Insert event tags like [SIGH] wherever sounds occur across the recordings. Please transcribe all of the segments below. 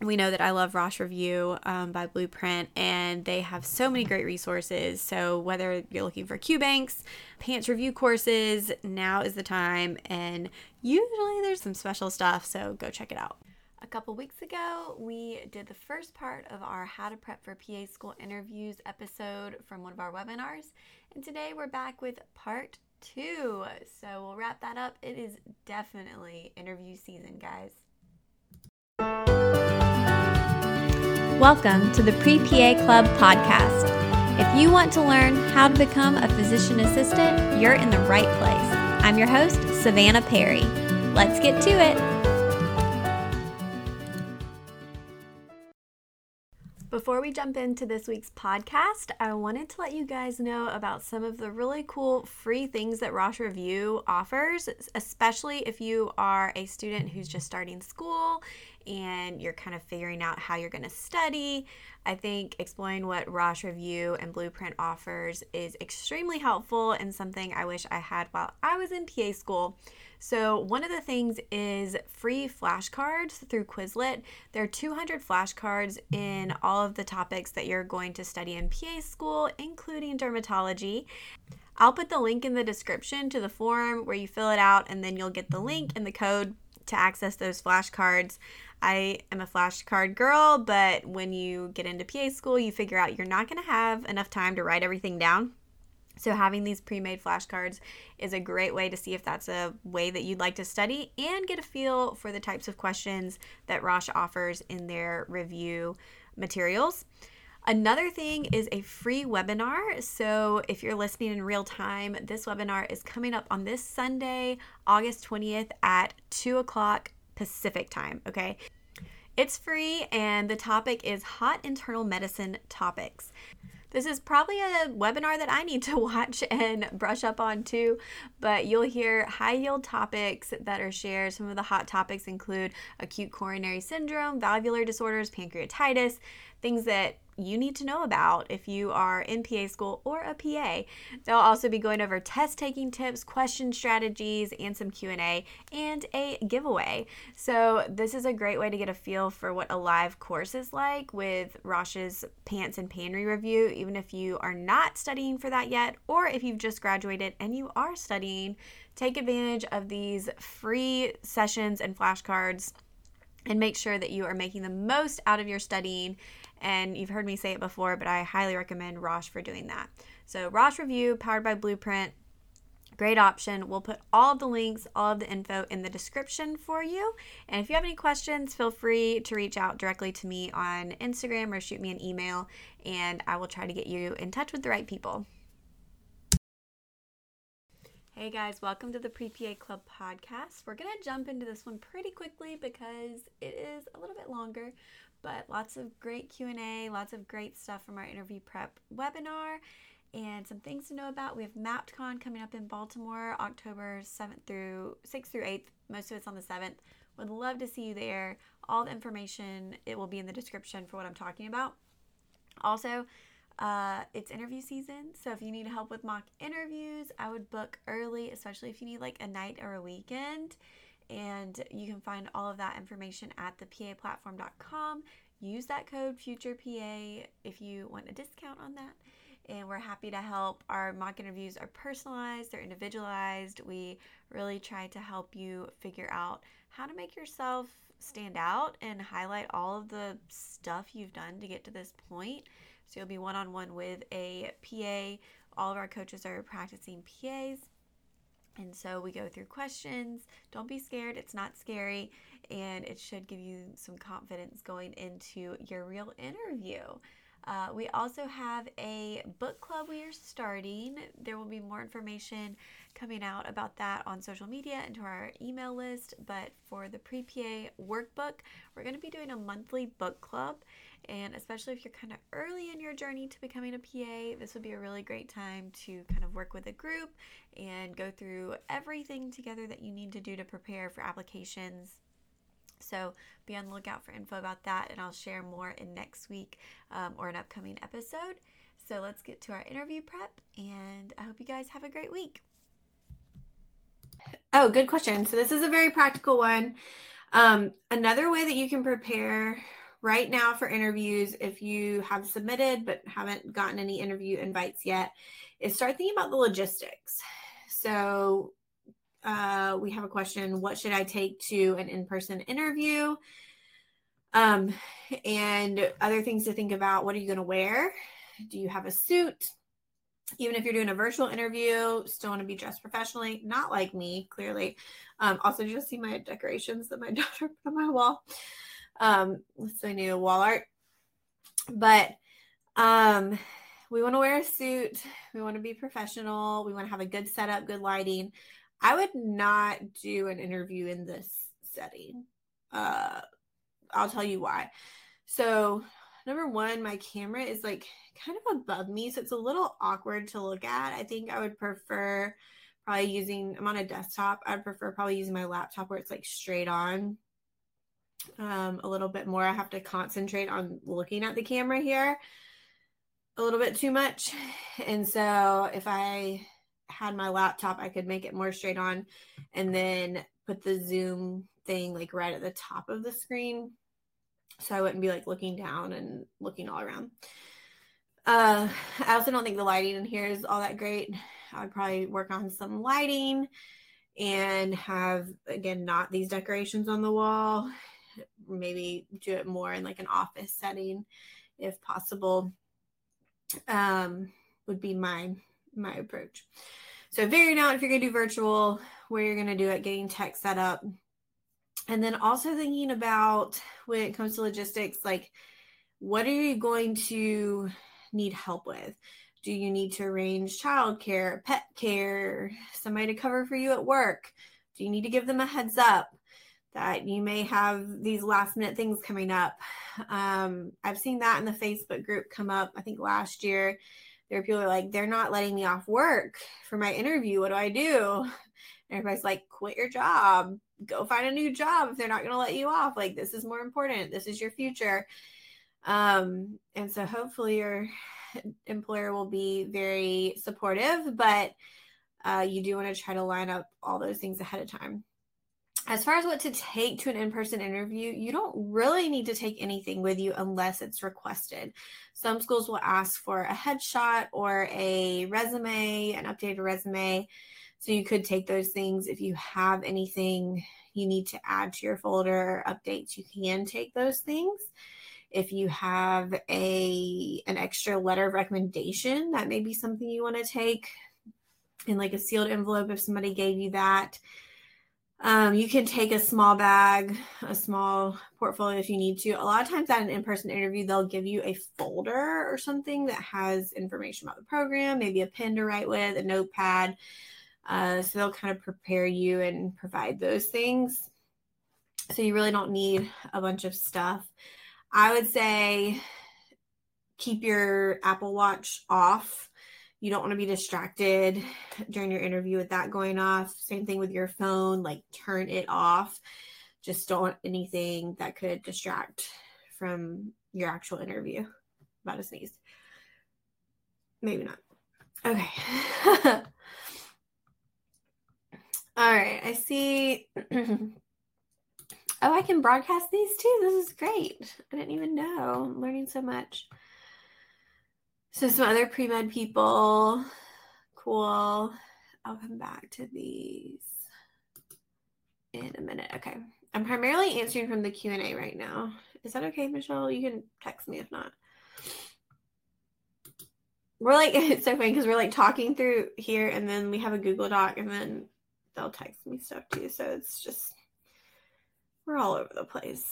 we know that I love Rosh Review um, by Blueprint, and they have so many great resources. So, whether you're looking for Q banks, PANCE review courses, now is the time. And usually there's some special stuff, so go check it out. A couple weeks ago, we did the first part of our How to Prep for PA School interviews episode from one of our webinars. And today we're back with part two. So, we'll wrap that up. It is definitely interview season, guys. Welcome to the Pre PA Club podcast. If you want to learn how to become a physician assistant, you're in the right place. I'm your host, Savannah Perry. Let's get to it. Before we jump into this week's podcast, I wanted to let you guys know about some of the really cool free things that Rosh Review offers, especially if you are a student who's just starting school and you're kind of figuring out how you're going to study. I think exploring what Rosh Review and Blueprint offers is extremely helpful and something I wish I had while I was in PA school. So, one of the things is free flashcards through Quizlet. There are 200 flashcards in all of the topics that you're going to study in PA school, including dermatology. I'll put the link in the description to the form where you fill it out, and then you'll get the link and the code to access those flashcards. I am a flashcard girl, but when you get into PA school, you figure out you're not going to have enough time to write everything down. So, having these pre made flashcards is a great way to see if that's a way that you'd like to study and get a feel for the types of questions that Rosh offers in their review materials. Another thing is a free webinar. So, if you're listening in real time, this webinar is coming up on this Sunday, August 20th at 2 o'clock Pacific time. Okay. It's free, and the topic is hot internal medicine topics. This is probably a webinar that I need to [LAUGHS] watch and brush up on too, but you'll hear high yield topics that are shared. Some of the hot topics include acute coronary syndrome, valvular disorders, pancreatitis, things that you need to know about if you are in PA school or a PA. They'll also be going over test taking tips, question strategies, and some Q&A and a giveaway. So, this is a great way to get a feel for what a live course is like with Rosh's PANCE and PANRE review, even if you are not studying for that yet or if you've just graduated and you are studying, take advantage of these free sessions and flashcards and make sure that you are making the most out of your studying and you've heard me say it before, but I highly recommend Rosh for doing that. So, Rosh Review, powered by Blueprint, great option. We'll put all of the links, all of the info in the description for you. And if you have any questions, feel free to reach out directly to me on Instagram or shoot me an email, and I will try to get you in touch with the right people. Hey guys, welcome to the Pre PA Club podcast. We're going to jump into this one pretty quickly because it is a little bit longer, but lots of great q&a lots of great stuff from our interview prep webinar and some things to know about. We have mappedcon coming up in baltimore october 7th through 6th through 8th most of it's on the 7th would love to see you there. All the information it will be in the description for what i'm talking about. Also uh, it's interview season so if you need help with mock interviews i would book early especially if you need like a night or a weekend and you can find all of that information at thepaplatform.com. Use that code FuturePA if you want a discount on that. And we're happy to help. Our mock interviews are personalized, they're individualized. We really try to help you figure out how to make yourself stand out and highlight all of the stuff you've done to get to this point. So you'll be one on one with a PA. All of our coaches are practicing PAs And so we go through questions. Don't be scared, it's not scary, and it should give you some confidence going into your real interview. Uh, we also have a book club we are starting. There will be more information coming out about that on social media and to our email list. But for the pre PA workbook, we're going to be doing a monthly book club. And especially if you're kind of early in your journey to becoming a PA, this would be a really great time to kind of work with a group and go through everything together that you need to do to prepare for applications so be on the lookout for info about that, and I'll share more in next week um, or an upcoming episode. So let's get to our interview prep, and I hope you guys have a great week. Oh, good question. So this is a very practical one. Um, another way that you can prepare right now for interviews, if you have submitted but haven't gotten any interview invites yet, is start thinking about the logistics. So uh, we have a question What should I take to an in person interview? Um, and other things to think about what are you going to wear? Do you have a suit? Even if you're doing a virtual interview, still want to be dressed professionally, not like me, clearly. Um, also, just see my decorations that my [LAUGHS] daughter put on my wall. Um, my new wall art. But um, we want to wear a suit. We want to be professional. We want to have a good setup, good lighting. I would not do an interview in this setting. Uh, I'll tell you why. So, number one, my camera is like kind of above me, so it's a little awkward to look at. I think I would prefer probably using, I'm on a desktop. I'd prefer probably using my laptop where it's like straight on um, a little bit more. I have to concentrate on looking at the camera here a little bit too much. And so if I had my laptop, I could make it more straight on and then put the zoom thing like right at the top of the screen. So I wouldn't be like looking down and looking all around. Uh, I also don't think the lighting in here is all that great. I'd probably work on some lighting and have, again, not these decorations on the wall. Maybe do it more in like an office setting if possible. Um, would be my my approach. So figuring out if you're going to do virtual, where you're going to do it, getting tech set up. And then also thinking about when it comes to logistics, like what are you going to need help with? Do you need to arrange childcare, pet care, somebody to cover for you at work? Do you need to give them a heads up that you may have these last minute things coming up? Um, I've seen that in the Facebook group come up, I think last year there are people are like, they're not letting me off work for my interview. What do I do? And everybody's like, quit your job, go find a new job if they're not going to let you off. Like, this is more important. This is your future. Um, and so hopefully your employer will be very supportive, but uh, you do want to try to line up all those things ahead of time as far as what to take to an in person interview, you don't really need to take anything with you unless it's requested. Some schools will ask for a headshot or a resume, an updated resume. So you could take those things. If you have anything you need to add to your folder updates, you can take those things. If you have a an extra letter of recommendation, that may be something you want to take in like a sealed envelope if somebody gave you that um, you can take a small bag, a small portfolio if you need to. A lot of times at an in person interview, they'll give you a folder or something that has information about the program, maybe a pen to write with, a notepad. Uh, so they'll kind of prepare you and provide those things. So you really don't need a bunch of stuff. I would say keep your Apple Watch off you don't want to be distracted during your interview with that going off. Same thing with your phone, like turn it off. Just don't want anything that could distract from your actual interview. About to sneeze. Maybe not. Okay. [LAUGHS] All right. I see. [CLEARS THROAT] oh, I can broadcast these too. This is great. I didn't even know. I'm learning so much. So some other pre-med people. Cool. I'll come back to these in a minute. Okay. I'm primarily answering from the Q&A right now. Is that okay, Michelle? You can text me if not. We're like, [LAUGHS] it's so funny because we're like talking through here and then we have a Google Doc and then they'll text me stuff too. So it's just we're all over the place.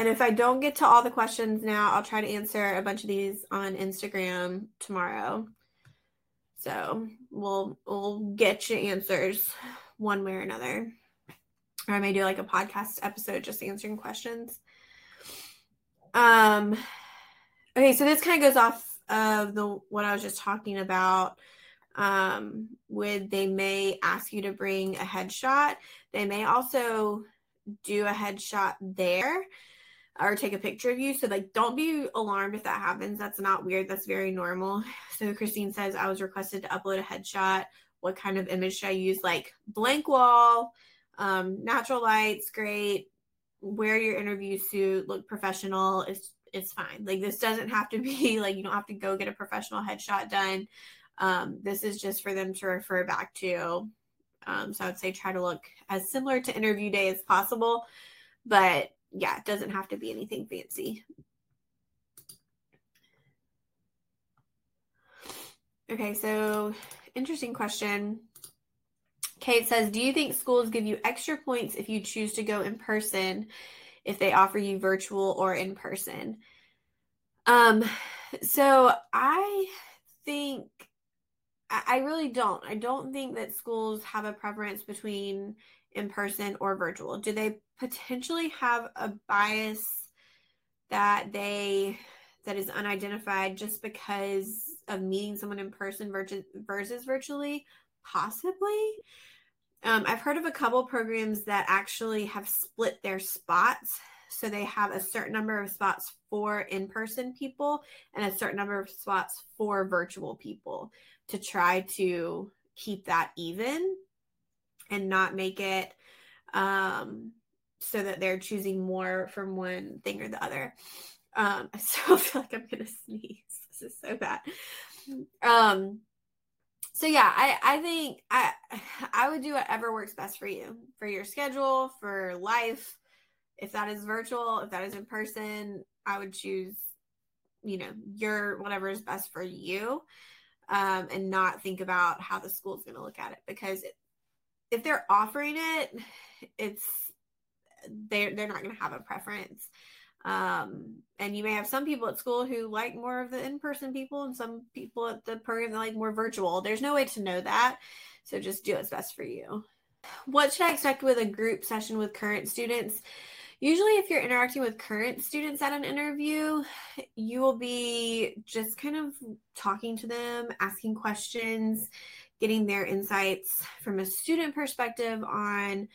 And if I don't get to all the questions now, I'll try to answer a bunch of these on Instagram tomorrow. So we'll we'll get you answers one way or another. Or I may do like a podcast episode just answering questions. Um okay, so this kind of goes off of the what I was just talking about. Um, with they may ask you to bring a headshot. They may also do a headshot there or take a picture of you. So like don't be alarmed if that happens. That's not weird. That's very normal. So Christine says I was requested to upload a headshot. What kind of image should I use? Like blank wall, um, natural lights, great. Wear your interview suit, look professional. It's it's fine. Like this doesn't have to be [LAUGHS] like you don't have to go get a professional headshot done. Um, this is just for them to refer back to. Um, so I would say try to look as similar to interview day as possible, but yeah, it doesn't have to be anything fancy. Okay, so interesting question. Kate says, Do you think schools give you extra points if you choose to go in person if they offer you virtual or in person? Um, so I think I really don't. I don't think that schools have a preference between in person or virtual. Do they potentially have a bias that they that is unidentified just because of meeting someone in person versus versus virtually? Possibly. Um, I've heard of a couple programs that actually have split their spots. So they have a certain number of spots for in person people and a certain number of spots for virtual people to try to keep that even and not make it um, so that they're choosing more from one thing or the other. Um, [LAUGHS] I still feel like I'm gonna sneeze. [LAUGHS] This is so bad. Um, so yeah, I I think I [SIGHS] I would do whatever works best for you, for your schedule, for life. If that is virtual, if that is in person, I would choose, you know, your whatever is best for you, um, and not think about how the school is going to look at it because it, if they're offering it, [SIGHS] it's they're they're not going to have a preference. Um, and you may have some people at school who like more of the in-person people and some people at the program that like more virtual. There's no way to know that. So just do what's best for you. What should I expect with a group session with current students? Usually, if you're interacting with current students at an interview, you will be just kind of talking to them, asking questions, getting their insights from a student perspective on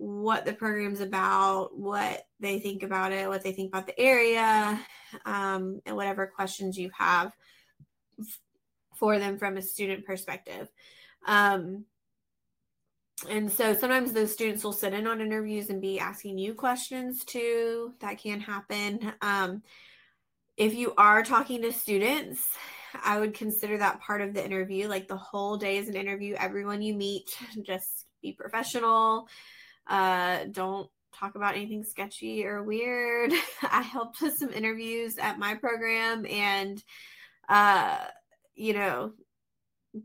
what the program's about, what they think about it, what they think about the area, um, and whatever questions you have for them from a student perspective. Um, and so sometimes those students will sit in on interviews and be asking you questions too. That can happen. Um, if you are talking to students, I would consider that part of the interview. Like the whole day is an interview. Everyone you meet, just be professional. Uh, don't talk about anything sketchy or weird. [LAUGHS] I helped with some interviews at my program and uh, you know,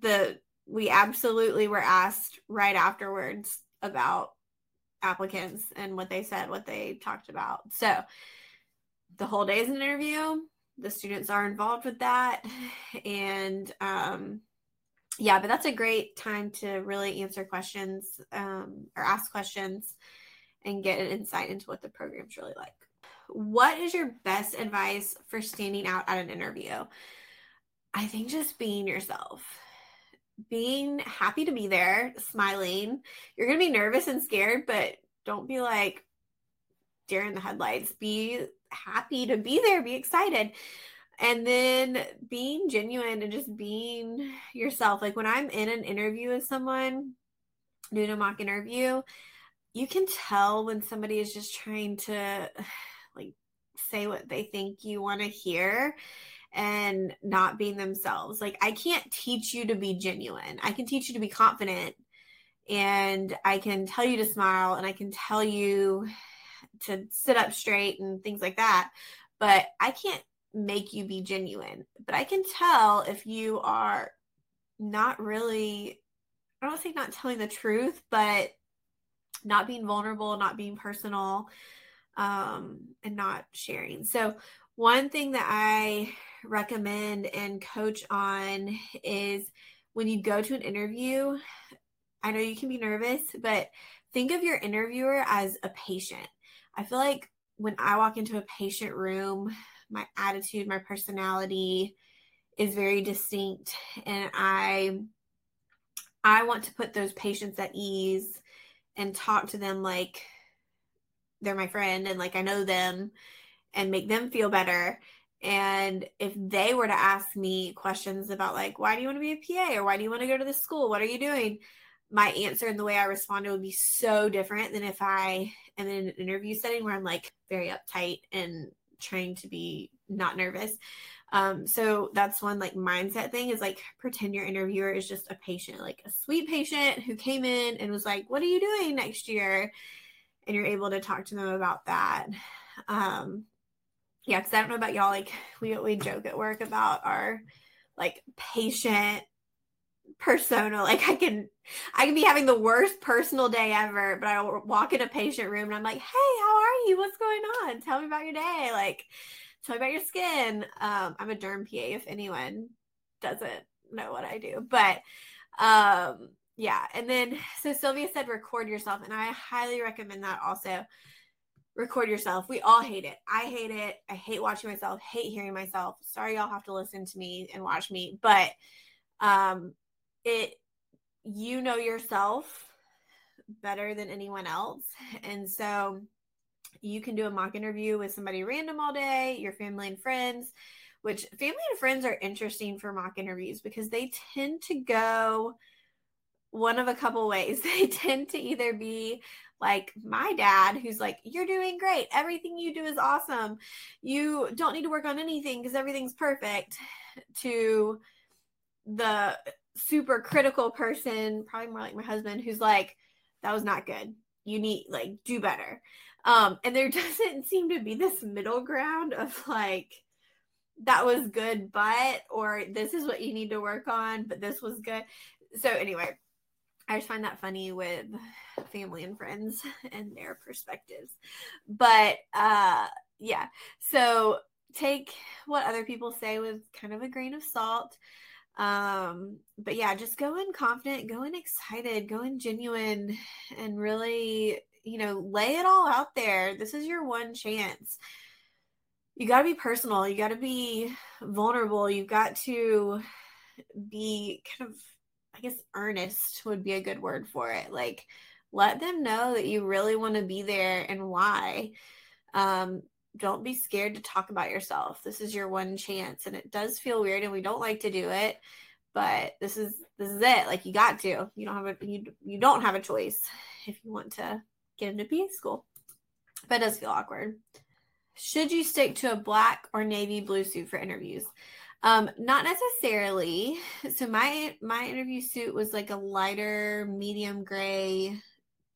the we absolutely were asked right afterwards about applicants and what they said, what they talked about. So the whole day is an interview. The students are involved with that. [SIGHS] And um, yeah, but that's a great time to really answer questions um, or ask questions and get an insight into what the program's really like. What is your best advice for standing out at an interview? I think just being yourself, being happy to be there, smiling. You're going to be nervous and scared, but don't be like deer in the headlights. Be happy to be there, be excited and then being genuine and just being yourself. Like when i'm in an interview with someone doing a mock interview you can tell when somebody is just trying to [SIGHS] like say what they think you want to hear and not being themselves. Like i can't teach you to be genuine. I can teach you to be confident and i can tell you to smile and i can tell you to sit up straight and things like that. But i can't make you be genuine. But I can tell if you are not really I don't say not telling the truth, but not being vulnerable, not being personal, um, and not sharing. So, one thing that I recommend and coach on is when you go to an interview, I know you can be nervous, but think of your interviewer as a patient. I feel like when I walk into a patient room, my attitude, my personality is very distinct and I I want to put those patients at ease and talk to them like they're my friend and like I know them and make them feel better. And if they were to ask me questions about like why do you want to be a PA or why do you want to go to this school? What are you doing? My answer and the way I responded would be so different than if I am in an interview setting where I'm like very uptight and trying to be not nervous. Um, so that's one like mindset thing is like pretend your interviewer is just a patient, like a sweet patient who came in and was like, What are you doing next year? And you're able to talk to them about that. Um, yeah, because I don't know about y'all, like we we joke at work about our like patient persona. Like I can I can be having the worst personal day ever, but I walk in a patient room and I'm like, Hey, how are you? What's going on? Tell me about your day. Like tell me about your skin. Um, I'm a derm PA if anyone doesn't know what I do. But um, yeah. And then, so Sylvia said record yourself. And I highly recommend that also. Record yourself. We all hate it. I hate it. I hate watching myself, hate hearing myself. Sorry, y'all have to listen to me and watch me. But um, it, you know yourself better than anyone else. And so, you can do a mock interview with somebody random all day, your family and friends, which family and friends are interesting for mock interviews because they tend to go one of a couple ways. [LAUGHS] They tend to either be like my dad, who's like, You're doing great. Everything you do is awesome. You don't need to work on anything because everything's perfect, to the super critical person, probably more like my husband, who's like, That was not good. You need, like, do better. Um, and there [LAUGHS] doesn't seem to be this middle ground of like, that was good, but, or this is what you need to work on, but this was good. So, anyway, I just find that funny with family and friends [LAUGHS] and their perspectives. But, uh, yeah. So, take what other people say with kind of a grain of salt. Um, but yeah, just go in confident, go in excited, go in genuine, and really you know, lay it all out there. This is your one chance. You got to be personal. You got to be vulnerable. You've got to be kind of, I guess, earnest would be a good word for it. Like, let them know that you really want to be there and why. Um, don't be scared to talk about yourself. This is your one chance, and it does feel weird, and we don't like to do it but this is this is it like you got to you don't have a you, you don't have a choice if you want to get into PA school. But it does feel awkward. Should you stick to a black or navy blue suit for interviews? Um, not necessarily. So my my interview suit was like a lighter medium gray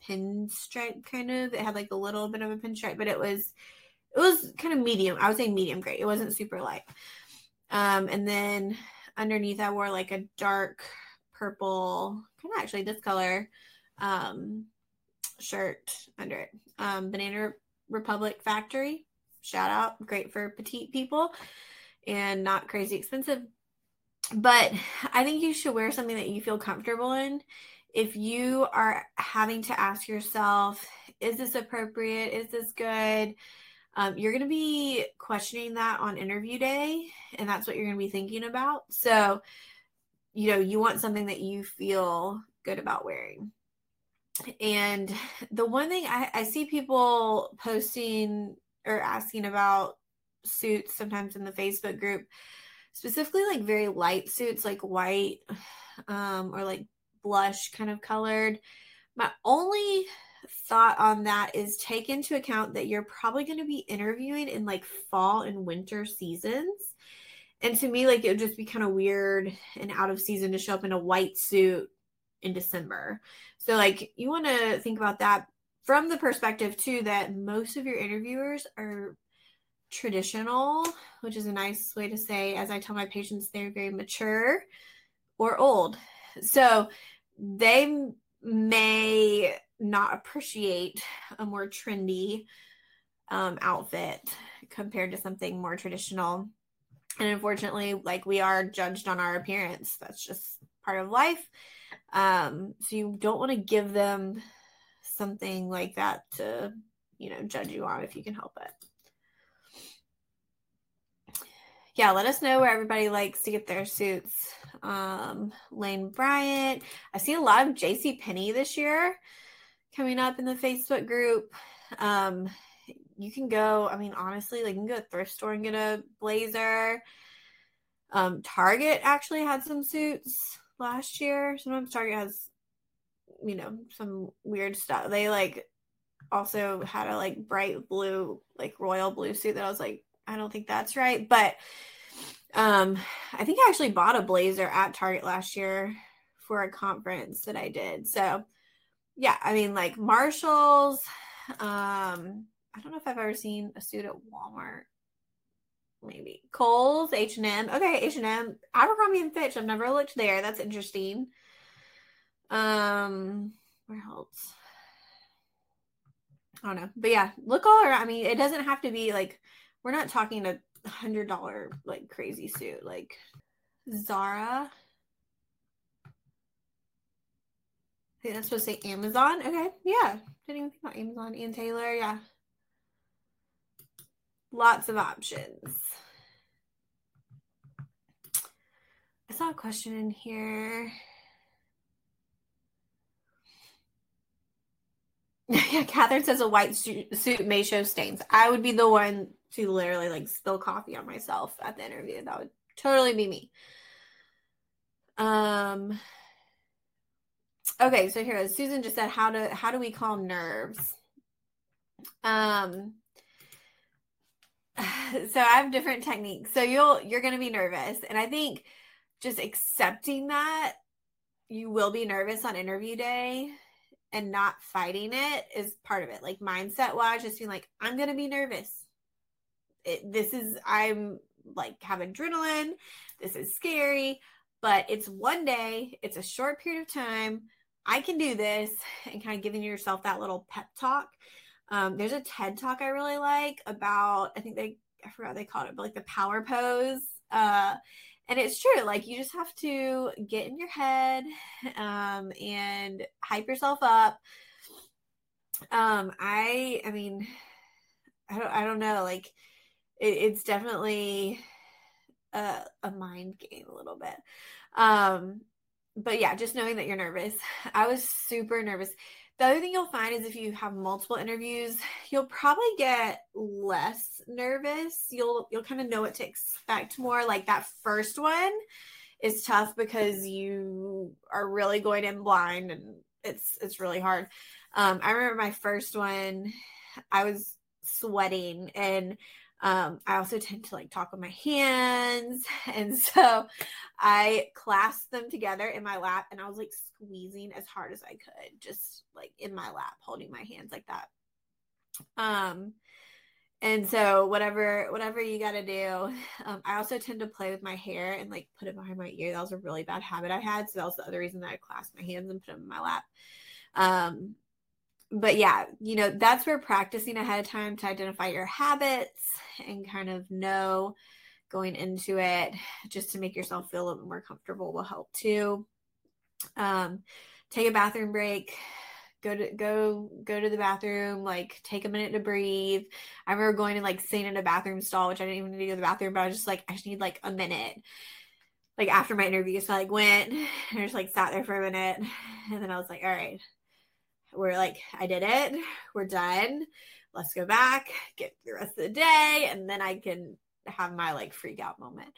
pinstripe kind of. It had like a little bit of a pinstripe, but it was it was kind of medium. I would say medium gray. It wasn't super light. Um, and then underneath I wore like a dark purple, kind of actually this color, um, shirt under it. Um, Banana Republic Factory, shout out, great for petite people and not crazy expensive. But I think you should wear something that you feel comfortable in. If you are having to ask yourself, is this appropriate? Is this good? Um, you're going to be questioning that on interview day, and that's what you're going to be thinking about. So, you know, you want something that you feel good about wearing. And the one thing I, I see people posting or asking about suits sometimes in the Facebook group, specifically like very light suits, like white um, or like blush kind of colored. My only thought on that is take into account that you're probably going to be interviewing in like fall and winter seasons. And to me, like it would just be kind of weird and out of season to show up in a white suit in December. So, like, you want to think about that from the perspective, too, that most of your interviewers are traditional, which is a nice way to say, as I tell my patients, they're very mature or old. So, they may not appreciate a more trendy um, outfit compared to something more traditional. And unfortunately, like we are judged on our appearance. That's just part of life. Um, so you don't want to give them something like that to, you know, judge you on if you can help it. Yeah, let us know where everybody likes to get their suits. Um, Lane Bryant. I see a lot of JC Penney this year coming up in the Facebook group. Um, you can go, I mean, honestly, like you can go to thrift store and get a blazer. Um, Target actually had some suits last year. Sometimes Target has, you know, some weird stuff. They like also had a like bright blue, like royal blue suit that I was like, I don't think that's right. But um, I think I actually bought a blazer at Target last year for a conference that I did. So yeah, I mean like Marshalls, um, I don't know if I've ever seen a suit at Walmart. Maybe Kohl's, H and M. Okay, H and M, Abercrombie and Fitch. I've never looked there. That's interesting. Um, where else? I don't know, but yeah, look all around. I mean, it doesn't have to be like we're not talking a hundred dollar like crazy suit like Zara. I think that's supposed to say Amazon. Okay, yeah, didn't even think about Amazon. Ann Taylor, yeah. Lots of options. I saw a question in here. [LAUGHS] yeah, Catherine says a white suit may show stains. I would be the one to literally like spill coffee on myself at the interview. That would totally be me. Um. Okay, so here Susan just said how to how do we call nerves? Um [SIGHS] so I have different techniques. So you'll you're going to be nervous and I think just accepting that you will be nervous on interview day and not fighting it is part of it. Like mindset wise just being like I'm going to be nervous. It, this is I'm like have adrenaline. This is scary, but it's one day, it's a short period of time. I can do this and kind of giving yourself that little pep talk um, there's a TED talk I really like about, I think they, I forgot they called it, but like the power pose. Uh, and it's true, like you just have to get in your head um, and hype yourself up. Um, I, I mean, I don't, I don't know, like it, it's definitely a, a mind game a little bit. Um, but yeah, just knowing that you're nervous. I was super nervous. The other thing you'll find is if you have multiple interviews, you'll probably get less nervous. You'll you'll kind of know what to expect more. Like that first one is tough because you are really going in blind and it's it's really hard. Um, I remember my first one, I was sweating and um, I also tend to like talk with my hands. [LAUGHS] And so I clasped them together in my lap and I was like squeezing as hard as I could, just like in my lap, holding my hands like that. Um, and so whatever whatever you got to do [SIGHS] um, i also tend to play with my hair and like put it behind my ear that was a really bad habit i had so that was the other reason that i clasped my hands and put them in my lap um, but yeah, you know, that's where practicing ahead of time to identify your habits and kind of know going into it just to make yourself feel a little more comfortable will help too. Um, take a bathroom break go to go go to the bathroom like take a minute to breathe i remember going and like sitting in a bathroom stall which i didn't even need to go to the bathroom but i was just like i just need like a minute like after my interview so i like went and I just like sat there for a minute and then i was like all right we're like, I did it. We're done. Let's go back, get the rest of the day, and then I can have my like freak out moment.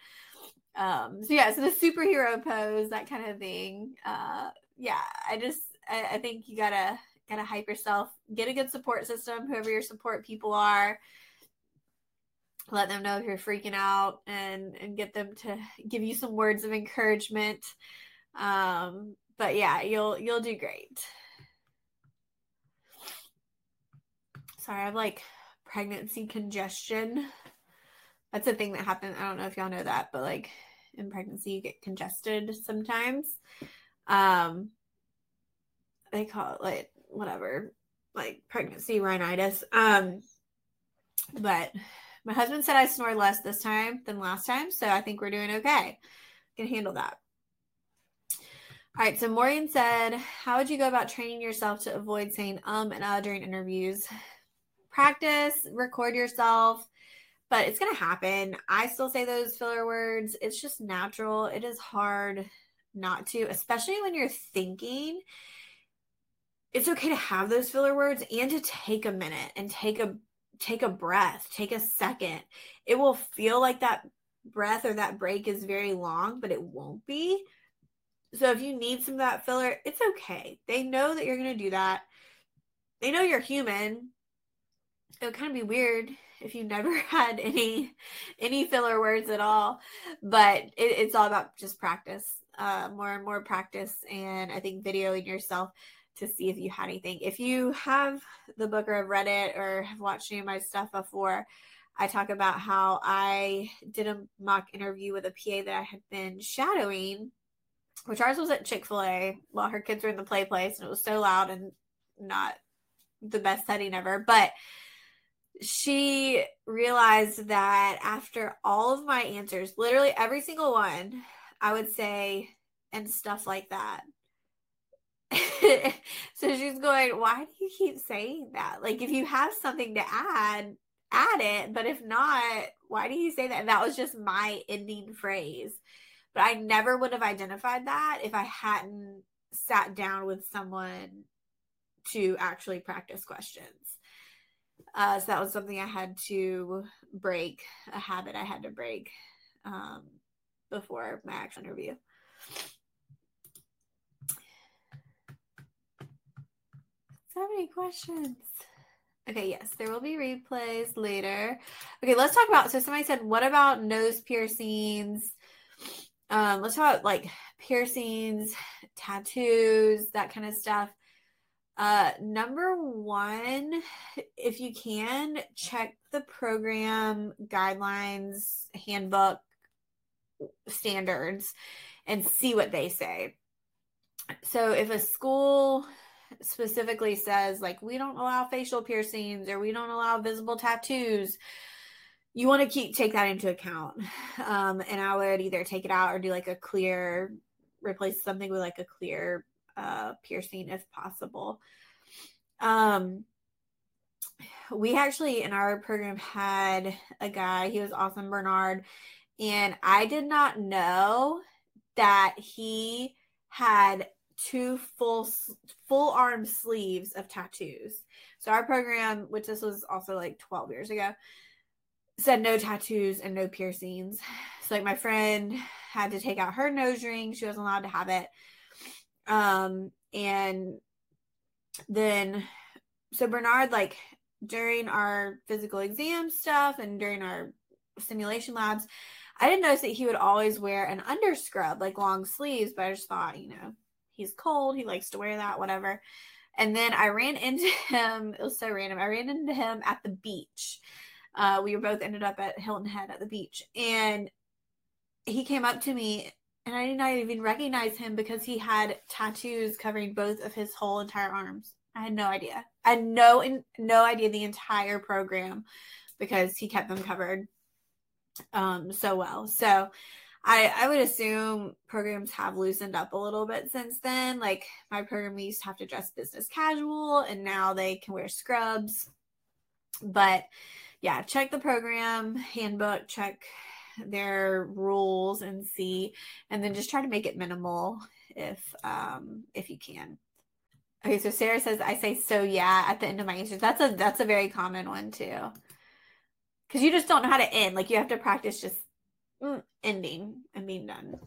Um, so yeah, so the superhero pose, that kind of thing. Uh, yeah, I just I, I think you gotta gotta hype yourself, get a good support system, whoever your support people are. Let them know if you're freaking out and and get them to give you some words of encouragement. Um, but yeah, you'll you'll do great. Sorry, I have like pregnancy congestion. That's a thing that happened. I don't know if y'all know that, but like in pregnancy, you get congested sometimes. Um, they call it like whatever, like pregnancy rhinitis. Um, but my husband said I snored less this time than last time, so I think we're doing okay. Can handle that. All right, so Morgan said, How would you go about training yourself to avoid saying um and uh during interviews? Practice, record yourself, but it's going to happen. I still say those filler words. It's just natural. It is hard not to, especially when you're thinking. It's okay to have those filler words and to take a minute and take a take a breath, take a second. It will feel like that breath or that break is very long, but it won't be so if you need some of that filler, it's okay. They know that you're going to do that. They know you're human. It would kind of be weird if you never [LAUGHS] had any any filler words at all, but it, it's all about just practice, uh, more and more practice, and I think videoing yourself to see if you had anything. If you have the book or have read it or have watched any of my stuff before, I talk about how I did a mock interview with a PA that I had been shadowing which ours was at Chick fil A while her kids were in the play place and it was so loud and not the best setting ever. But she realized that after all of my answers, literally every single one, I would say, and stuff like that. [LAUGHS] so she's going, Why do you keep saying that? Like, if you have something to add, add it. But if not, why do you say that? And that was just my ending phrase. But I never would have identified that if I hadn't sat down with someone to actually practice questions. Uh, so that was something I had to break, a habit I had to break um, before my actual interview. So many questions. Okay, yes, there will be replays later. Okay, let's talk about. So somebody said, "What about nose piercings?" Um, let's talk about like piercings, tattoos, that kind of stuff. Uh, number one, if you can, check the program guidelines, handbook standards, and see what they say. So if a school specifically says, like, we don't allow facial piercings or we don't allow visible tattoos, you want to keep take that into account um, and i would either take it out or do like a clear replace something with like a clear uh, piercing if possible um, we actually in our program had a guy he was awesome bernard and i did not know that he had two full full arm sleeves of tattoos so our program which this was also like 12 years ago said no tattoos and no piercings. So like my friend had to take out her nose ring. She wasn't allowed to have it. Um and then so Bernard like during our physical exam stuff and during our simulation labs, I didn't notice that he would always wear an underscrub, like long sleeves, but I just thought, you know, he's cold, he likes to wear that, whatever. And then I ran into him, it was so random. I ran into him at the beach uh, we were both ended up at Hilton Head at the beach, and he came up to me, and I did not even recognize him because he had tattoos covering both of his whole entire arms. I had no idea. I had no in, no idea the entire program because he kept them covered um, so well. So I I would assume programs have loosened up a little bit since then. Like my program we used to have to dress business casual and now they can wear scrubs. But yeah, check the program handbook, check their rules and see, and then just try to make it minimal if um if you can. Okay, so Sarah says I say so yeah at the end of my answers. That's a that's a very common one too. Cause you just don't know how to end. Like you have to practice just mm, ending and being done.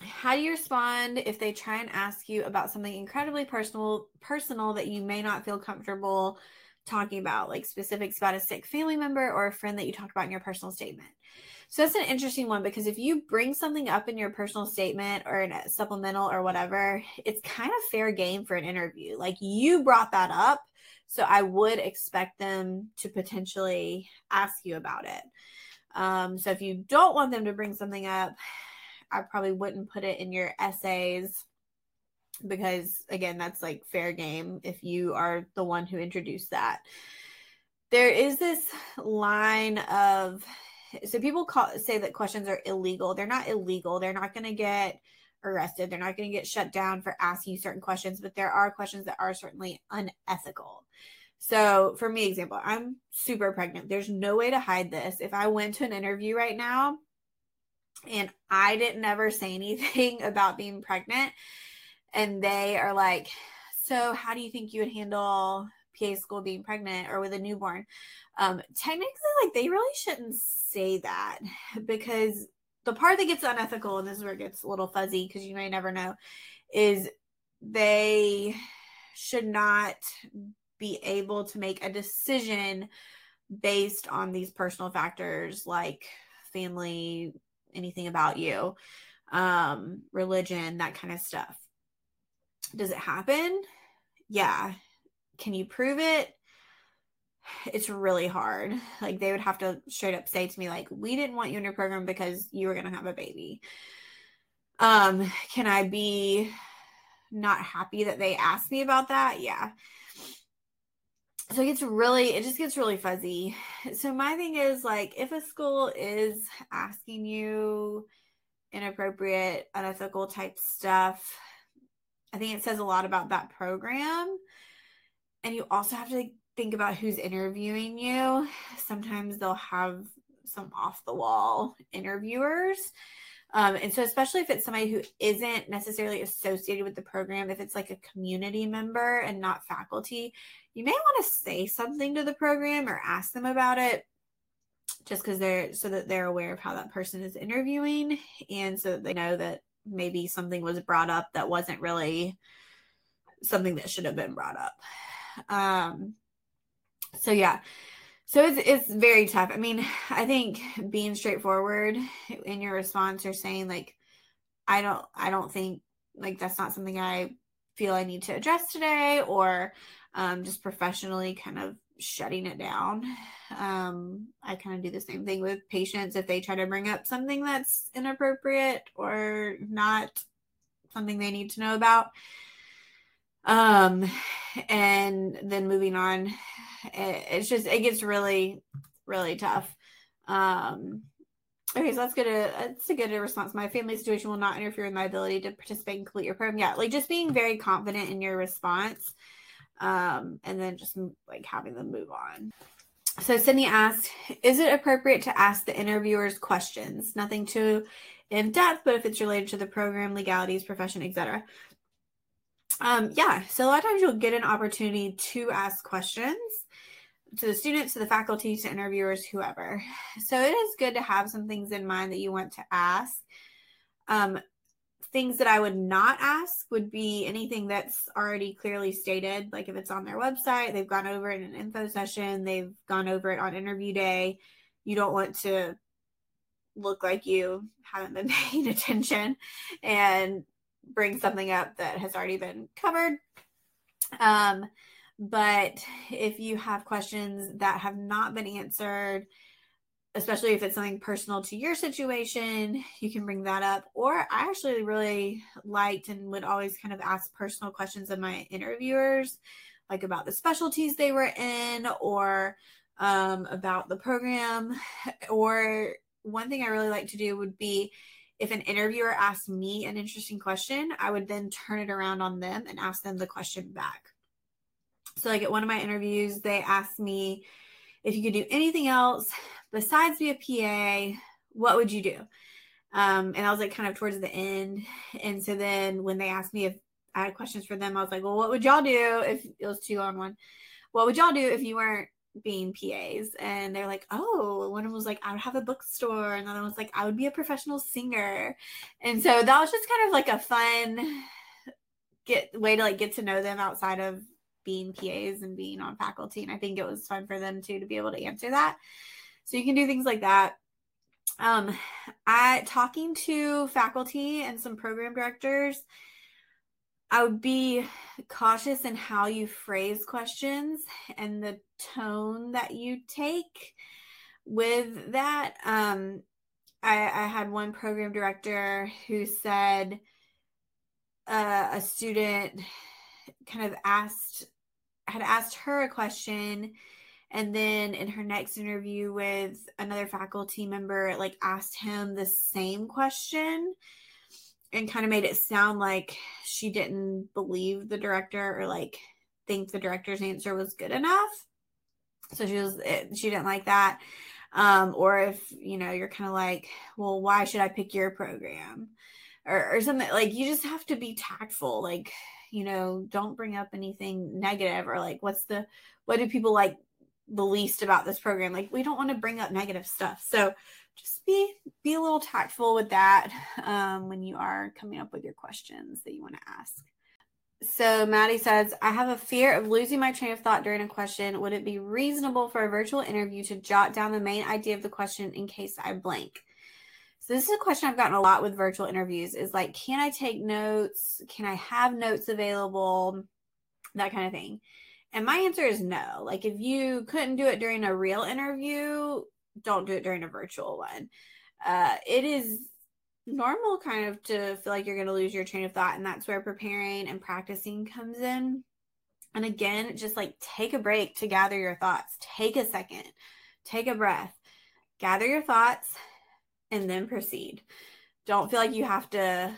How do you respond if they try and ask you about something incredibly personal personal that you may not feel comfortable talking about, like specifics about a sick family member or a friend that you talk about in your personal statement. So that's an interesting one because if you bring something up in your personal statement or in a supplemental or whatever, it's kind of fair game for an interview. Like you brought that up. So I would expect them to potentially ask you about it. Um, so if you don't want them to bring something up, I probably wouldn't put it in your essays because again that's like fair game if you are the one who introduced that. There is this line of so people call say that questions are illegal. They're not illegal. They're not going to get arrested. They're not going to get shut down for asking you certain questions but there are questions that are certainly unethical. So for me example i'm super pregnant. There's no way to hide this. If i went to an interview right now and i didn't ever say anything [LAUGHS] about being pregnant and they are like, So, how do you think you would handle PA school being pregnant or with a newborn? Um, technically, like, they really shouldn't say that [LAUGHS] because the part that gets unethical, and this is where it gets a little fuzzy because you may never know, is they should not be able to make a decision based on these personal factors like family, anything about you, um, religion, that kind of stuff. Does it happen? Yeah. Can you prove it? It's really hard. Like they would have to straight up say to me like we didn't want you in your program because you were going to have a baby. Um can I be not happy that they asked me about that? Yeah. So it gets really it just gets really fuzzy. So my thing is like if a school is asking you inappropriate, unethical type stuff, I think it says a lot about that program. And you also have to think about who's interviewing you. Sometimes they'll have some off the wall interviewers. Um, and so, especially if it's somebody who isn't necessarily associated with the program, if it's like a community member and not faculty, you may want to say something to the program or ask them about it just because they're so that they're aware of how that person is interviewing and so that they know that maybe something was brought up that wasn't really something that should have been brought up. Um, so yeah, so it's it's very tough. I mean, I think being straightforward in your response or saying like, I don't, I don't think like that's not something I feel I need to address today, or um, just professionally kind of shutting it down. Um, I kind of do the same thing with patients if they try to bring up something that's inappropriate or not something they need to know about. Um, and then moving on, it, it's just it gets really, really tough. Um, okay, so that's good. That's a good response. My family situation will not interfere with my ability to participate and complete your program. Yeah, like just being very confident in your response um, and then just like having them move on. So Sydney asked, "Is it appropriate to ask the interviewers questions? Nothing too in depth, but if it's related to the program, legalities, profession, etc." Um, yeah. So a lot of times you'll get an opportunity to ask questions to the students, to the faculty, to interviewers, whoever. So it is good to have some things in mind that you want to ask. Um, things that I would not ask would be anything that's already clearly stated. Like if it's on their website, they've gone over it in an info session, they've gone over it on interview day. You don't want to look like you haven't been [LAUGHS] paying attention and bring something up that has already been covered. Um, but if you have questions that have not been answered, especially if it's something personal to your situation, you can bring that up. Or I actually really liked and would always kind of ask personal questions of my interviewers, like about the specialties they were in or um, about the program. [SIGHS] Or one thing I really like to do would be if an interviewer asked me an interesting question, I would then turn it around on them and ask them the question back. So, like at one of my interviews, they asked me if you could do anything else besides be a PA, what would you do? Um, and I was like kind of towards the end. And so then when they asked me if I had questions for them, I was like, well, what would y'all do if it was two on one? What would y'all do if you weren't being PAs? And they're like, oh, one of them was like, I would have a bookstore. And the other one was like, I would be a professional singer. And so that was just kind of like a fun get way to like get to know them outside of being PAs and being on faculty. And I think it was fun for them too to be able to answer that. So you can do things like that. Um, I talking to faculty and some program directors, I would be cautious in how you phrase questions and the tone that you take with that. Um, I, I had one program director who said, uh, a student kind of asked had asked her a question and then in her next interview with another faculty member like asked him the same question and kind of made it sound like she didn't believe the director or like think the director's answer was good enough. So she was she didn't like that. Um or if you know you're kind of like well why should i pick your program? Or, or something like you just have to be tactful like you know don't bring up anything negative or like what's the what do people like the least about this program like we don't want to bring up negative stuff so just be be a little tactful with that um, when you are coming up with your questions that you want to ask so Maddie says, I have a fear of losing my train of thought during a question. Would it be reasonable for a virtual interview to jot down the main idea of the question in case I blank? So this is a question I've gotten a lot with virtual interviews is like, can I take notes? Can I have notes available? That kind of thing. And my answer is no. Like if you couldn't do it during a real interview, don't do it during a virtual one. Uh, it is normal kind of to feel like you're going to lose your train of thought. And that's where preparing and practicing comes in. And again, just like take a break to gather your thoughts. Take a second, take a breath, gather your thoughts, and then proceed. Don't feel like you have to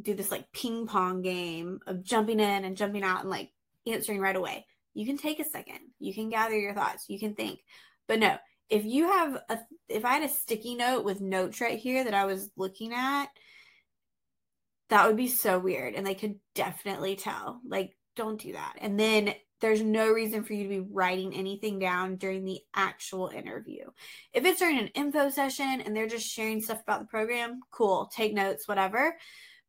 do this like ping pong game of jumping in and jumping out and like answering right away. You can take a second. You can gather your thoughts. You can think. But no, if you have a if I had a sticky note with notes right here that I was looking at, that would be so weird and they could definitely tell. Like don't do that. And then there's no reason for you to be writing anything down during the actual interview. If it's during an info session and they're just sharing stuff about the program, cool, take notes, whatever.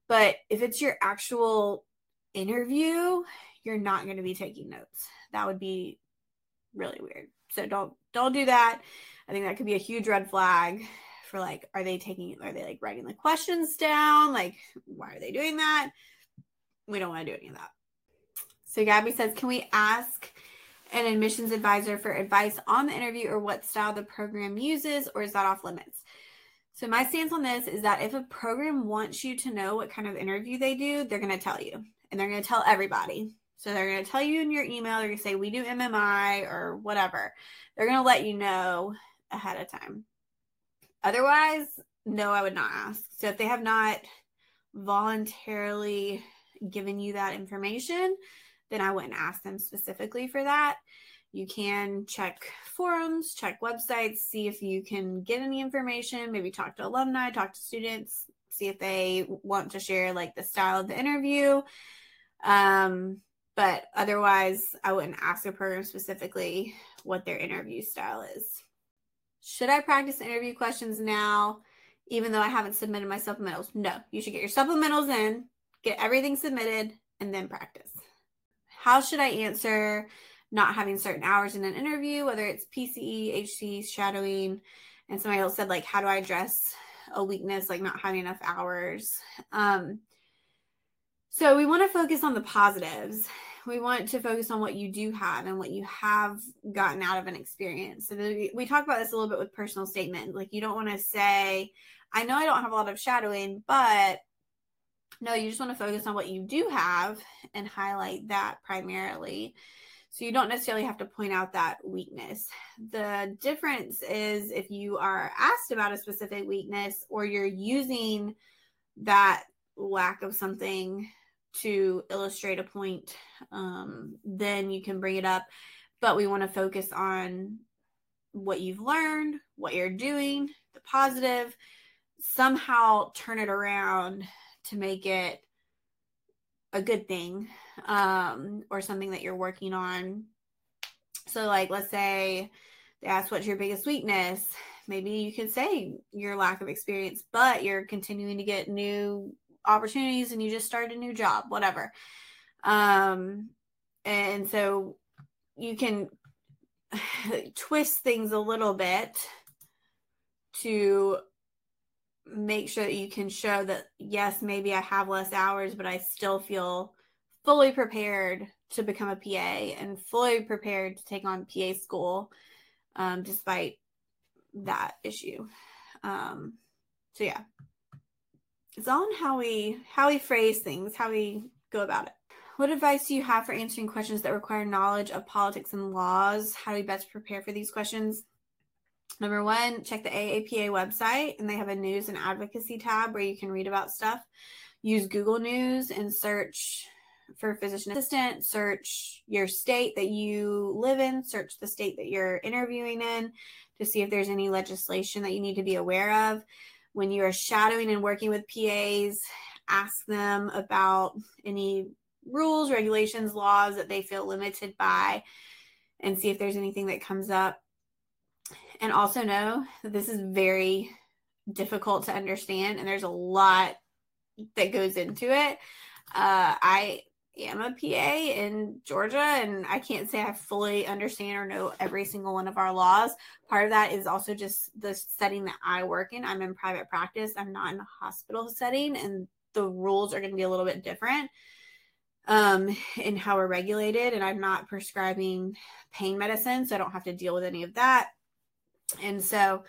But if it's your actual interview, you're not going to be taking notes. That would be really weird. So don't don't do that. I think that could be a huge red flag for like are they taking are they like writing the questions down? Like why are they doing that? We don't want to do any of that. So Gabby says, can we ask an admissions advisor for advice on the interview or what style the program uses, or is that off limits? So my stance on this is that if a program wants you to know what kind of interview they do, they're going to tell you, and they're going to tell everybody. So they're going to tell you in your email, they're going to say, we do MMI or whatever. They're going to let you know ahead of time. Otherwise, no, I would not ask. So if they have not voluntarily given you that information, then I wouldn't ask them specifically for that. You can check forums, check websites, see if you can get any information, maybe talk to alumni, talk to students, see if they want to share like the style of the interview. Um, but otherwise, I wouldn't ask a program specifically what their interview style is. Should I practice interview questions now, even though I haven't submitted my supplementals? No, you should get your supplementals in, get everything submitted, and then practice how should I answer not having certain hours in an interview, whether it's PCE, HC, shadowing, and somebody else said like, how do I address a weakness like not having enough hours? Um, so we want to focus on the positives. We want to focus on what you do have and what you have gotten out of an experience. So we, we talk about this a little bit with personal statement. Like you don't want to say, I know I don't have a lot of shadowing, but no, you just want to focus on what you do have and highlight that primarily. So you don't necessarily have to point out that weakness. The difference is if you are asked about a specific weakness or you're using that lack of something to illustrate a point, um, then you can bring it up. But we want to focus on what you've learned, what you're doing, the positive, somehow turn it around to make it a good thing um, or something that you're working on. So, like, let's say they ask, What's your biggest weakness? Maybe you can say your lack of experience, but you're continuing to get new opportunities and you just start a new job, whatever. Um, and so you can [SIGHS] twist things a little bit to make sure that you can show that yes maybe i have less hours but i still feel fully prepared to become a pa and fully prepared to take on pa school um, despite that issue um, so yeah it's on how we how we phrase things, how we go about it. What advice do you have for answering questions that require knowledge of politics and laws? How do we best prepare for these questions? Number one, check the AAPA website, and they have a news and advocacy tab where you can read about stuff. Use Google News and search for physician assistant, search your state that you live in, search the state that you're interviewing in to see if there's any legislation that you need to be aware of. When you are shadowing and working with PAs, ask them about any rules, regulations, laws that they feel limited by, and see if there's anything that comes up. And also know that this is very difficult to understand, and there's a lot that goes into it. Uh, I am a PA in Georgia, and I can't say I fully understand or know every single one of our laws. Part of that is also just the setting that I work in. I'm in private practice, I'm not in a hospital setting, and the rules are going to be a little bit different um, in how we're regulated. And I'm not prescribing pain medicine, so I don't have to deal with any of that. And so,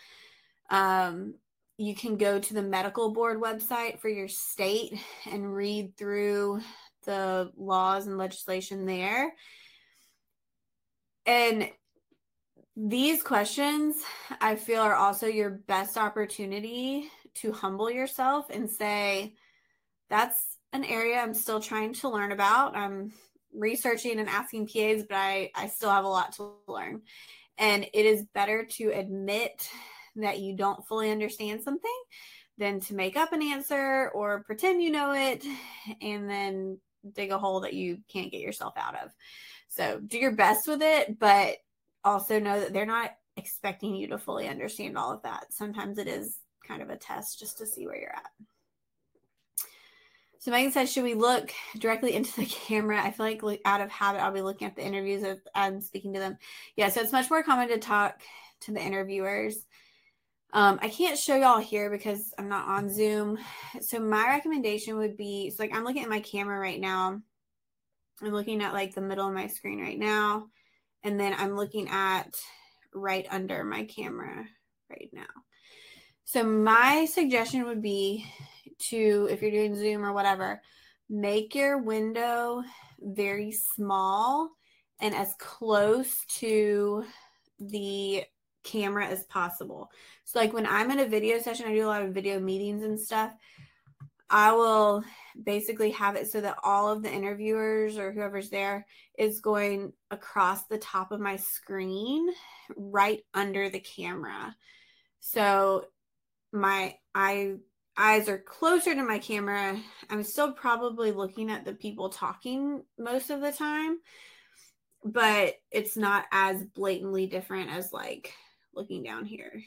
um, you can go to the medical board website for your state and read through the laws and legislation there. And these questions, I feel, are also your best opportunity to humble yourself and say, that's an area I'm still trying to learn about. I'm researching and asking PAs, but I, I still have a lot to learn. And it is better to admit that you don't fully understand something than to make up an answer or pretend you know it and then dig a hole that you can't get yourself out of. So do your best with it, but also know that they're not expecting you to fully understand all of that. Sometimes it is kind of a test just to see where you're at. So Megan says, should we look directly into the [LAUGHS] camera? I feel like out of habit, I'll be looking at the interviews if I'm um, speaking to them. Yeah, so it's much more common to talk to the interviewers. Um, I can't show y'all here because I'm not on Zoom. So my recommendation would be, so like I'm looking at my camera right now. I'm looking at like the middle of my screen right now. And then I'm looking at right under my camera right now. So my suggestion would be to, if you're doing Zoom or whatever, make your window very small and as close to the camera as possible. So, like when I'm in a video session, I do a lot of video meetings and stuff. I will basically have it so that all of the interviewers or whoever's there is going across the top of my screen right under the camera. So my eye eyes are closer to my camera. I'm still probably looking at the people talking most of the time, but it's not as blatantly different as like looking down here.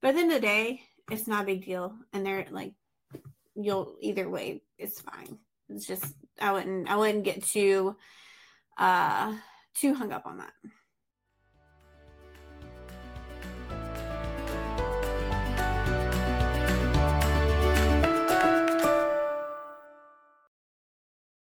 But at the end of the day, it's not a big deal. And they're like, you'll either way, it's fine. It's just I wouldn't I wouldn't get too uh too hung up on that.